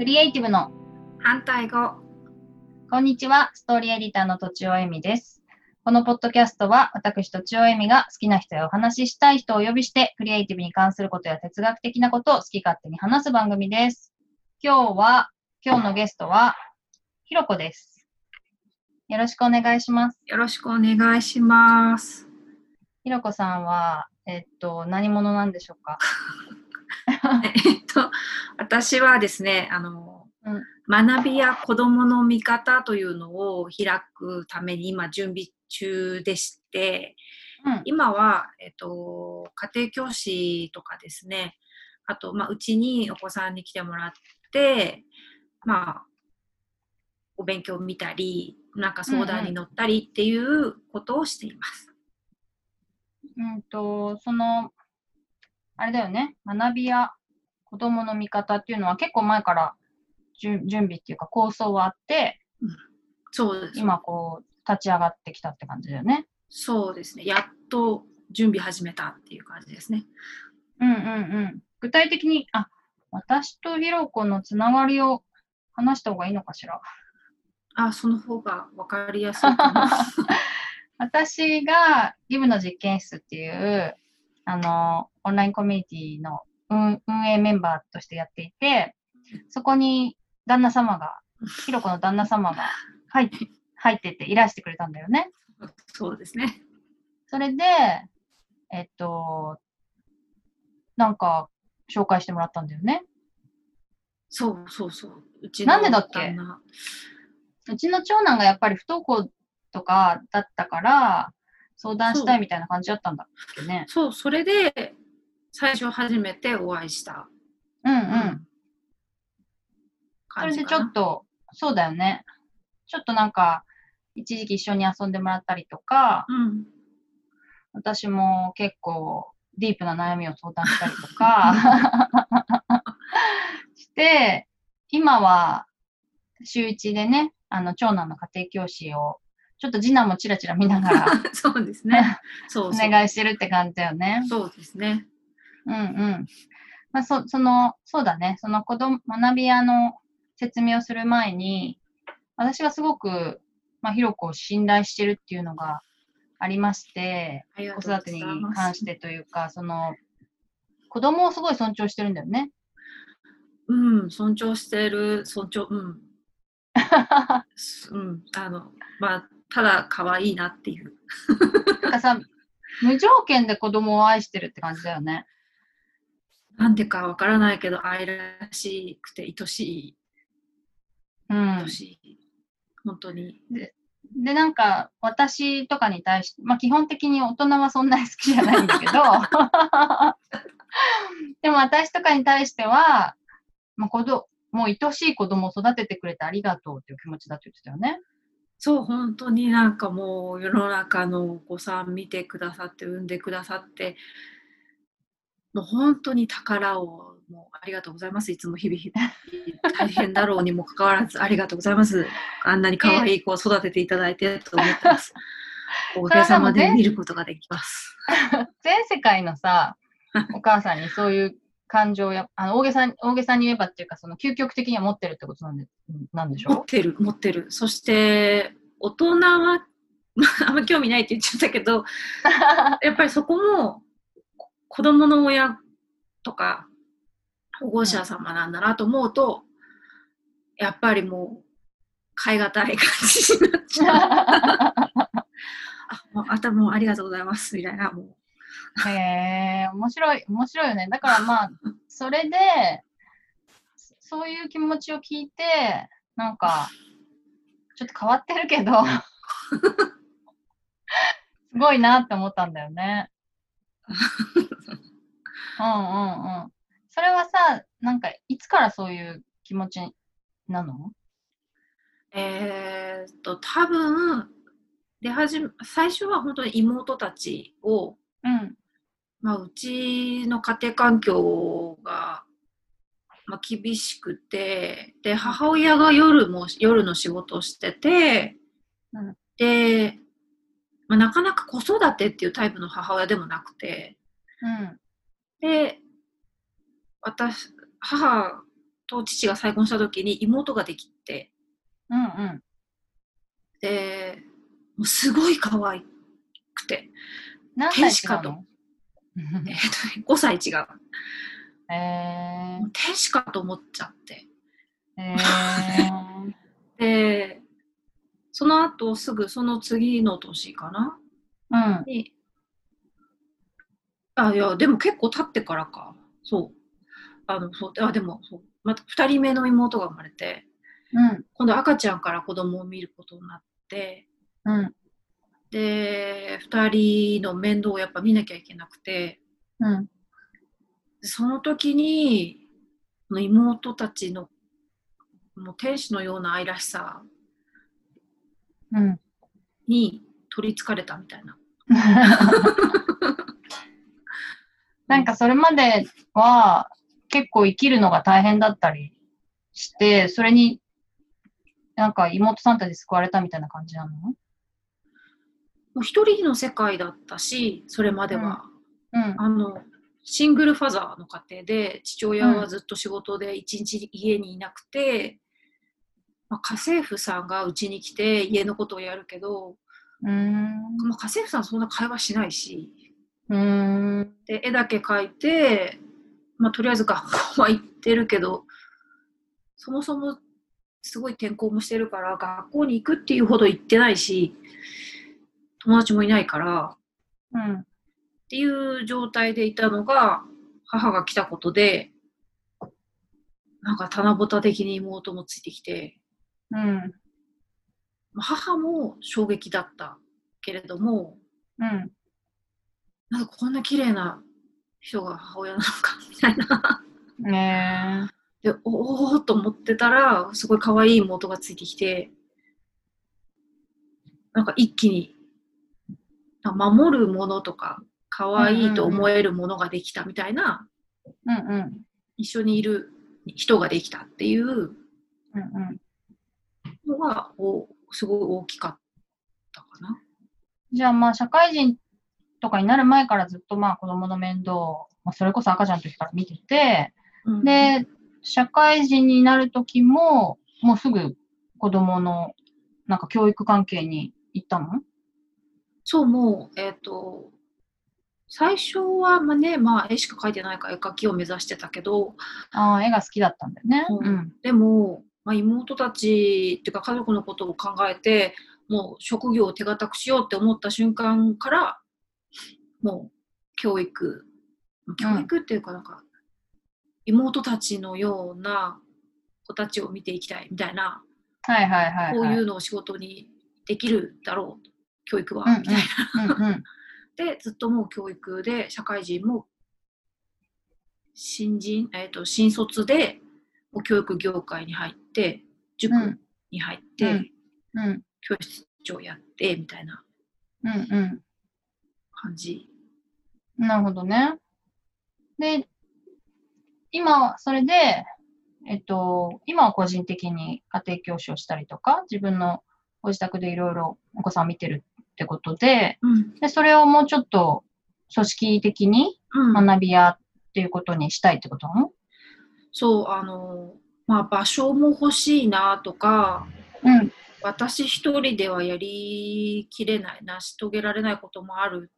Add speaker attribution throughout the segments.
Speaker 1: クリエイティブの
Speaker 2: 反対語。
Speaker 1: こんにちは、ストーリーエディターのとちおえみです。このポッドキャストは、私とちおえみが好きな人やお話ししたい人をお呼びして、クリエイティブに関することや哲学的なことを好き勝手に話す番組です。今日は、今日のゲストは、ひろこです。よろしくお願いします。
Speaker 2: よろしくお願いします。
Speaker 1: ひろこさんは、えっと、何者なんでしょうか？
Speaker 2: えっと、私はですね、あの、
Speaker 1: うん
Speaker 2: 学びや子供の見方というのを開くために今準備中でして、
Speaker 1: うん。
Speaker 2: 今は、えっと、家庭教師とかですね、あと、まあ、うちにお子さんに来てもらって、まあ、お勉強を見たり、なんか相談に乗ったりっていうことをしています。
Speaker 1: うんと、その、あれだよね、学びや子供の見方っていうのは結構前から準準備っていうか構想はあって、
Speaker 2: そうです。
Speaker 1: 今こう立ち上がってきたって感じだよね。
Speaker 2: そうですね。やっと準備始めたっていう感じですね。
Speaker 1: うんうんうん。具体的に、あ、私とひろこのつながりを話した方がいいのかしら？
Speaker 2: あ、その方が分かりやすいかな。
Speaker 1: 私がギブの実験室っていう、あの、オンラインコミュニティの運運営メンバーとしてやっていて、そこに旦那様が、ひろこの旦那様が入っ入ってていらしてくれたんだよね。
Speaker 2: そうですね。
Speaker 1: それで、えっと、なんか紹介してもらったんだよね。
Speaker 2: そうそうそう。うち
Speaker 1: なんでだっけ？うちの長男がやっぱり不登校とかだったから、相談したいみたいな感じだったんだっけね。
Speaker 2: そう、それで最初初めてお会いした
Speaker 1: うんうん。それで。ちょっと、そうだよね。ちょっとなんか、一時期一緒に遊んでもらったりとか、
Speaker 2: うん。
Speaker 1: 私も結構ディープな悩みを相談したりとか して、今は週一でね、あの、長男の家庭教師を、ちょっと次男もチラチラ見ながら
Speaker 2: そうですね。そ
Speaker 1: お
Speaker 2: うそう。
Speaker 1: 願いしてるって感じだよね。
Speaker 2: そうですね。
Speaker 1: うんうん。まあ、そその、そうだね、その子供、学び屋の説明をする前に、私がすごく、まあ、ひろこを信頼してるっていうのがありまして、子育てに関してというか、その、子供をすごい尊重してるんだよね。
Speaker 2: うん、尊重してる、尊重、うん。す うん、あの、まあ、ただ可愛いなっていう。
Speaker 1: なんかさ、無条件で子供を愛してるって感じだよね。
Speaker 2: なんでかわからないけど、愛らしくて愛しい、
Speaker 1: うん
Speaker 2: 愛。しい。本当に。
Speaker 1: で、なんか、私とかに対して、まあ、基本的に大人はそんなに好きじゃないんだけど、でも私とかに対しては、まあ、子どもう愛しい子供を育ててくれてありがとうっていう気持ちだって言ってたよね。
Speaker 2: そう、本当になんかもう世の中のお子さん見てくださって、産んでくださって、もう本当に宝をもうありがとうございます。いつも日々大変だろうにもかかわらずありがとうございます。あんなに可愛い子を育てていただいてと思ってます。おかげさまで見ることができます。
Speaker 1: 全世界のさ、お母さんにそういう感情や、あの大げさに大げさに言えばっていうか、その究極的には持ってるってことなんでなんでしょ
Speaker 2: 持ってる、持ってる。そして、大人は、まああんま興味ないって言っちゃったけど、やっぱりそこもこ子供の親とか保護者様なんだなと思うと、やっぱりもう変え難い感じになっちゃう。あもうあたもうありがとうございますみたいなもう
Speaker 1: へえ、面白い、面白いよね。だからまあ、それで、そそういう気持ちを聞いて、なんか、ちょっと変わってるけど、すごいなって思ったんだよね。うんうんうん。それはさ、なんか、いつからそういう気持ちなの？
Speaker 2: えーっと多分出始め最初は本当に妹たちを
Speaker 1: うん。
Speaker 2: まあ、うちの家庭環境が、まあ、厳しくてで母親が夜も夜の仕事をしてて、
Speaker 1: うん
Speaker 2: で、まあ、なかなか子育てっていうタイプの母親でもなくて
Speaker 1: うん。
Speaker 2: で私母と父が再婚した時に妹ができて、
Speaker 1: うんうん。
Speaker 2: で、もうすごい可愛くて、
Speaker 1: 何歳
Speaker 2: 天使かと えっとね、5歳違う。
Speaker 1: え
Speaker 2: もう天使かと思っちゃって。
Speaker 1: ー、えー、
Speaker 2: で、その後すぐその次の年かな？
Speaker 1: うん。
Speaker 2: に、あ、いや、でも結構経ってからか。そう。あの、そう、あ、でも、そう。また2人目の妹が生まれて、
Speaker 1: うん。
Speaker 2: 今度赤ちゃんから子供を見ることになって、
Speaker 1: うん。
Speaker 2: で、2人の面倒をやっぱ見なきゃいけなくて、
Speaker 1: うん。
Speaker 2: その時に、妹たちの、もう天使のような愛らしさ
Speaker 1: うん。
Speaker 2: に取りつかれたみたいな。
Speaker 1: なんかそれまでは結構生きるのが大変だったりして、それになんか妹さんたち救われたみたいな感じなの？
Speaker 2: もう一人の世界だったし、それまでは。
Speaker 1: うん。
Speaker 2: あの、シングルファザーの家庭で、父親はずっと仕事で一日家にいなくて、まあ、家政婦さんがうちに来て家のことをやるけど、
Speaker 1: うーん。
Speaker 2: まあ、家政婦さんそんな会話しないし、
Speaker 1: うーん。
Speaker 2: で絵だけ描いて、まあ、とりあえず学校は行ってるけどそもそもすごい転校もしてるから学校に行くっていうほど行ってないし友達もいないから
Speaker 1: うん。
Speaker 2: っていう状態でいたのが母が来たことでなんか棚ぼた的に妹もついてきて
Speaker 1: うん。
Speaker 2: まあ母も衝撃だったけれども
Speaker 1: うん。
Speaker 2: なんかこんな綺麗な人が母親なのか みたいな。
Speaker 1: ね
Speaker 2: で、おおーと思ってたら、すごい可愛い妹がついてきて、なんか一気に、守るものとか、可愛いと思えるものができたみたいな、
Speaker 1: え。うんうん。
Speaker 2: 一緒にいる人ができたっていう
Speaker 1: うんうん。
Speaker 2: のが、おすごい大きかったかな。
Speaker 1: じゃあまあ社会人とかになる前からずっとまあ子供の面倒を、まあ、それこそ赤ちゃんの時から見てて、
Speaker 2: うん、
Speaker 1: で、社会人になる時も、もうすぐ子供のなんか教育関係に行ったの？
Speaker 2: そう、もう、えっ、と、最初は、まあね、まあ、絵しか描いてないから絵描きを目指してたけど、
Speaker 1: ああ、絵が好きだったんだよね。
Speaker 2: うん
Speaker 1: うん。
Speaker 2: でも、まあ、妹たちっていうか家族のことを考えてもう職業を手堅くしようって思った瞬間からもう教育教育っていうかなんか、妹たちのような子たちを見ていきたいみたいな、
Speaker 1: はいはいはい、はい。
Speaker 2: こういうのを仕事にできるだろう教育は、
Speaker 1: うんうん
Speaker 2: みたいな。
Speaker 1: うんうん。
Speaker 2: でずっともう教育で社会人も新人、えー、と新卒でもう教育業界に入って塾に入って、
Speaker 1: うんうん
Speaker 2: 教室長やってみたいな
Speaker 1: うんうん。
Speaker 2: 感じ。
Speaker 1: なるほどね。で、今、それで、えっと、今は個人的に家庭教師をしたりとか、自分のご自宅でいろいろお子さんを見てるってことで、
Speaker 2: うん
Speaker 1: で、それをもうちょっと組織的に
Speaker 2: うん
Speaker 1: 学び屋っていうことにしたいってことなの？
Speaker 2: そうあのまあ場所も欲しいなとか
Speaker 1: うん。
Speaker 2: 私一人ではやりきれない成し遂げられないこともある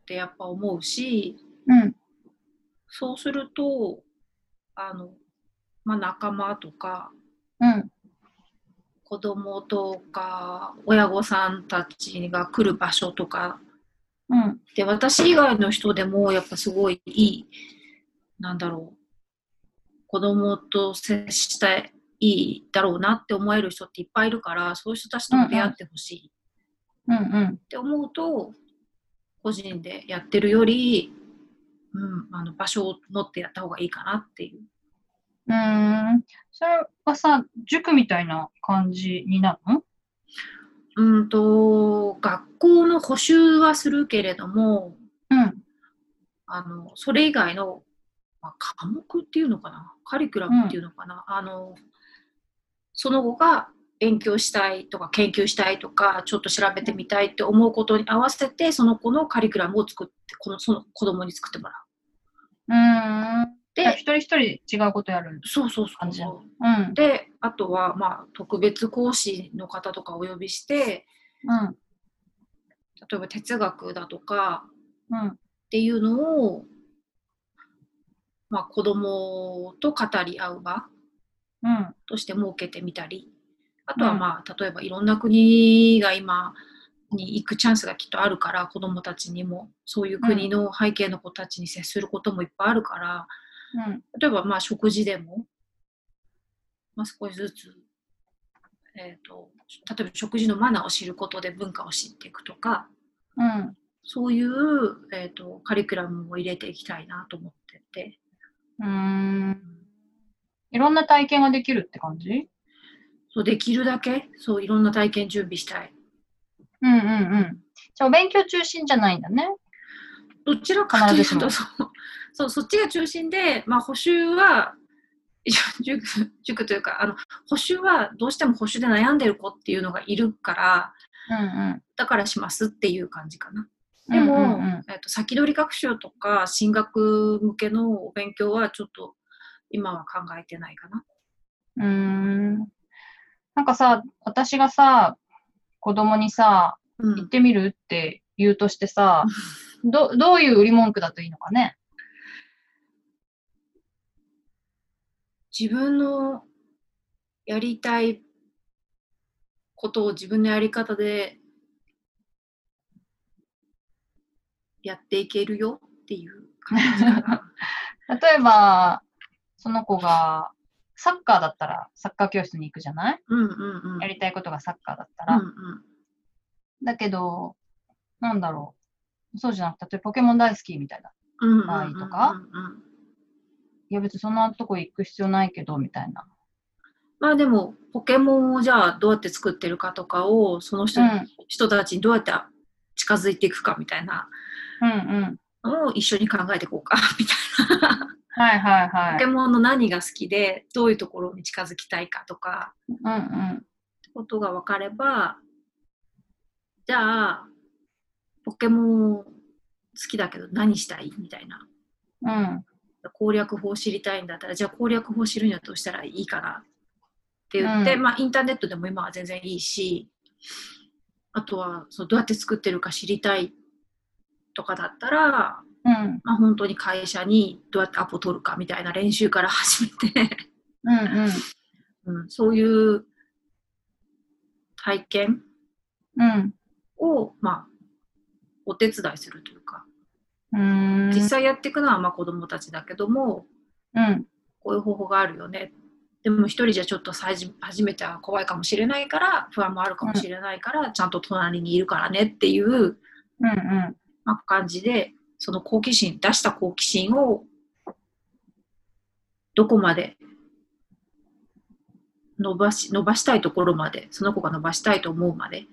Speaker 2: ってやっぱ思うし
Speaker 1: うん。
Speaker 2: そうするとあの、まあ、仲間とか
Speaker 1: うん。
Speaker 2: 子供とか親御さんたちが来る場所とか
Speaker 1: うん。
Speaker 2: で私以外の人でもやっぱすごいいいなんだろう子供と接したいいだろうなって思える人っていっぱいいるからそういう人たちとも出会ってほしい
Speaker 1: うん。うん。
Speaker 2: って思うと個人でやってるより、うん、あの場所を持ってやった方がいいかなっていう。
Speaker 1: うーん。それはさ、塾みたいな感じになるの？
Speaker 2: うんと学校の補習はするけれども
Speaker 1: うん。
Speaker 2: あのそれ以外の、まあ、科目っていうのかな？カリキュラムっていうのかな、あのその後が勉強したいとか研究したいとかちょっと調べてみたいって思うことに合わせてその子のカリキュラムを作ってこのその子供に作ってもらう。
Speaker 1: うーん。
Speaker 2: で、
Speaker 1: 一人一人違うことやる
Speaker 2: そうそう
Speaker 1: 感じだ
Speaker 2: そう。
Speaker 1: うん。
Speaker 2: で、あとは、まあ、特別講師の方とかお呼びして、
Speaker 1: うん。
Speaker 2: 例えば哲学だとか
Speaker 1: うん。
Speaker 2: っていうのを、まあ、子供と語り合う場
Speaker 1: うん。
Speaker 2: として設けてみたり、あとは
Speaker 1: うん
Speaker 2: まあ、例えばいろんな国が今に行くチャンスがきっとあるから、子供たちにも、そういう国の背景の子たちに接することもいっぱいあるから、
Speaker 1: うん。
Speaker 2: 例えばまあ食事でも、まあ、少しずつ、えー、と例えば食事のマナーを知ることで文化を知っていくとか
Speaker 1: うん。
Speaker 2: そういう、えー、とカリキュラムを入れていきたいなと思ってて
Speaker 1: うーん。いろんな体験ができるって感じ？
Speaker 2: そうできるだけそういろんな体験準備したい
Speaker 1: うんうんうん。じゃあ、お勉強中心じゃないんだね。
Speaker 2: どちらかというとそうそうそっちが中心で、まあ、補習は 塾塾というかあの補習はどうしても補習で悩んでる子っていうのがいるから
Speaker 1: うん
Speaker 2: だからしますっていう感じかな。
Speaker 1: うん。
Speaker 2: でも、
Speaker 1: うんうん
Speaker 2: えっと先取り学習とか進学向けのお勉強はちょっと今は考えてないかな。
Speaker 1: うん。うーん。なんかさ、私がさ、子供にさ、
Speaker 2: うん
Speaker 1: 行ってみるって言うとしてさ、どどういう売り文句だといいのかね。
Speaker 2: 自分のやりたいことを自分のやり方でやっていけるよっていう感じ。
Speaker 1: 例えば、その子がサッカーだったらサッカー教室に行くじゃない？
Speaker 2: うんうんうん。
Speaker 1: やりたいことがサッカーだったら。
Speaker 2: うんうん
Speaker 1: だけど、なんだろう。そうじゃなくて、例えばポケモン大好きみたいな。
Speaker 2: うんうんうん
Speaker 1: 場合とか
Speaker 2: うんうん
Speaker 1: いや別にそんなとこ行く必要ないけど、みたいな。
Speaker 2: まあでも、ポケモンをじゃあどうやって作ってるかとかを、その人,、
Speaker 1: うん。
Speaker 2: 人たちにどうやって近づいていくかみたいな
Speaker 1: うんうん。
Speaker 2: のを一緒に考えていこうか みたいな。
Speaker 1: はいはいは
Speaker 2: ポケ
Speaker 1: い。
Speaker 2: モンの何が好きで、どういうところに近づきたいかとか、
Speaker 1: うんうん。
Speaker 2: ってことが分かれば、じゃあ、ポケモン好きだけど何したい？みたいな。
Speaker 1: うん。
Speaker 2: 攻略法を知りたいんだったら、じゃあ攻略法を知るにはどうしたらいいかなって言って、
Speaker 1: うん
Speaker 2: まあインターネットでも今は全然いいし、あとはそうどうやって作ってるか知りたいとかだったら、
Speaker 1: うん。
Speaker 2: まあ、本当に会社にどうやってアポ取るかみたいな練習から始めて、
Speaker 1: うん
Speaker 2: そういう体験
Speaker 1: うん。
Speaker 2: を、まあ、お手伝いするというか、
Speaker 1: うーん。
Speaker 2: 実際やっていくのはまあ子どもたちだけども、
Speaker 1: うん。
Speaker 2: こういう方法があるよね。でも一人じゃちょっと初めては怖いかもしれないから、不安もあるかもしれないから、ちゃんと隣にいるからねっていう、
Speaker 1: うんうん。
Speaker 2: まあ、感じで、その好奇心、出した好奇心を、どこまで伸ばし、伸ばしたいところまで、その子が伸ばしたいと思うまで、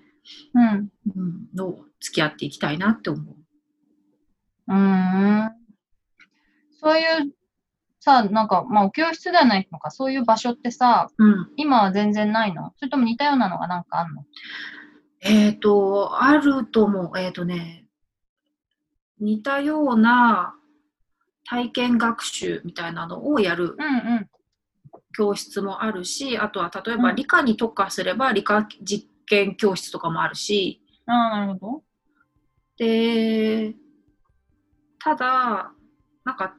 Speaker 1: うん。
Speaker 2: うん、の付き合っていきたいなって思う。
Speaker 1: うーん。そういう、さ、なんか、まあ、お教室ではないのか、そういう場所ってさ、
Speaker 2: うん。
Speaker 1: 今は全然ないの？それとも似たようなのがなんかあんの？
Speaker 2: えっ、と、あると思う。えっ、とね、似たような体験学習みたいなのをやる
Speaker 1: うんうん。
Speaker 2: 教室もあるし、あとは例えば
Speaker 1: うん
Speaker 2: 理科に特化すれば理科実験教室とかもあるし、
Speaker 1: ああ、なるほど。
Speaker 2: で、ただ、なんか、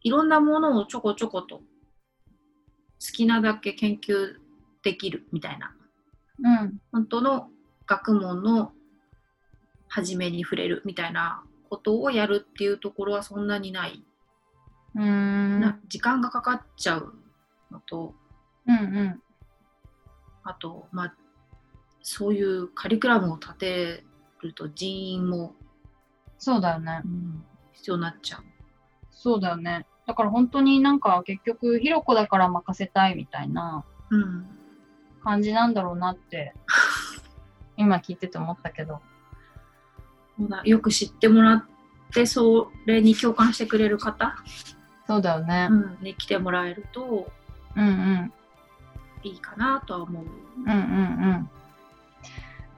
Speaker 2: いろんなものをちょこちょこと好きなだけ研究できるみたいな、
Speaker 1: うん。
Speaker 2: 本当の学問の初めに触れるみたいなことをやるっていうところはそんなにない。
Speaker 1: うーん。
Speaker 2: な時間がかかっちゃうのと、
Speaker 1: うんうん。
Speaker 2: あと、まあ、そういうカリキュラムを立てると人員も、
Speaker 1: そうだよね
Speaker 2: う。ん必要になっちゃう。
Speaker 1: そうだよね。だから本当になんか結局、ひろこだから任せたいみたいな
Speaker 2: うん
Speaker 1: 感じなんだろうなって、今聞いてて思ったけど。
Speaker 2: そうだよく知ってもらってそれに共感してくれる方、
Speaker 1: そうだよね
Speaker 2: う。ん、に来てもらえると
Speaker 1: うんうん。
Speaker 2: いいかなとは思う。
Speaker 1: うんうんうん。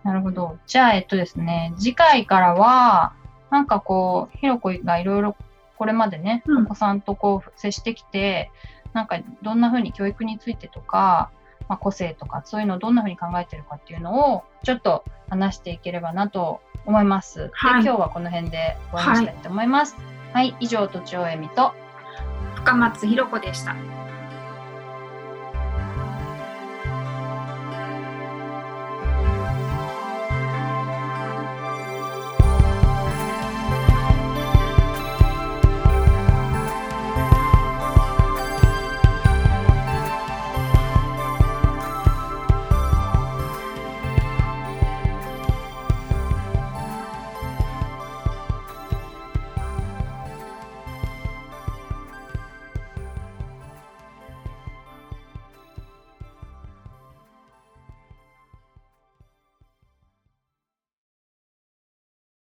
Speaker 1: なるほど。じゃあ、えっとですね、次回からは、なんかこう、ひろこがいろいろこれまでね、
Speaker 2: うん
Speaker 1: お子さんとこう接してきて、なんかどんな風に教育についてとか、まあ、個性とかそういうのをどんな風に考えてるかっていうのをちょっと話していければなと思います。
Speaker 2: はい
Speaker 1: で今日はこの辺で終わりにしたいと思います。はい、以上とちおえみと
Speaker 2: 深松ひろ子でした。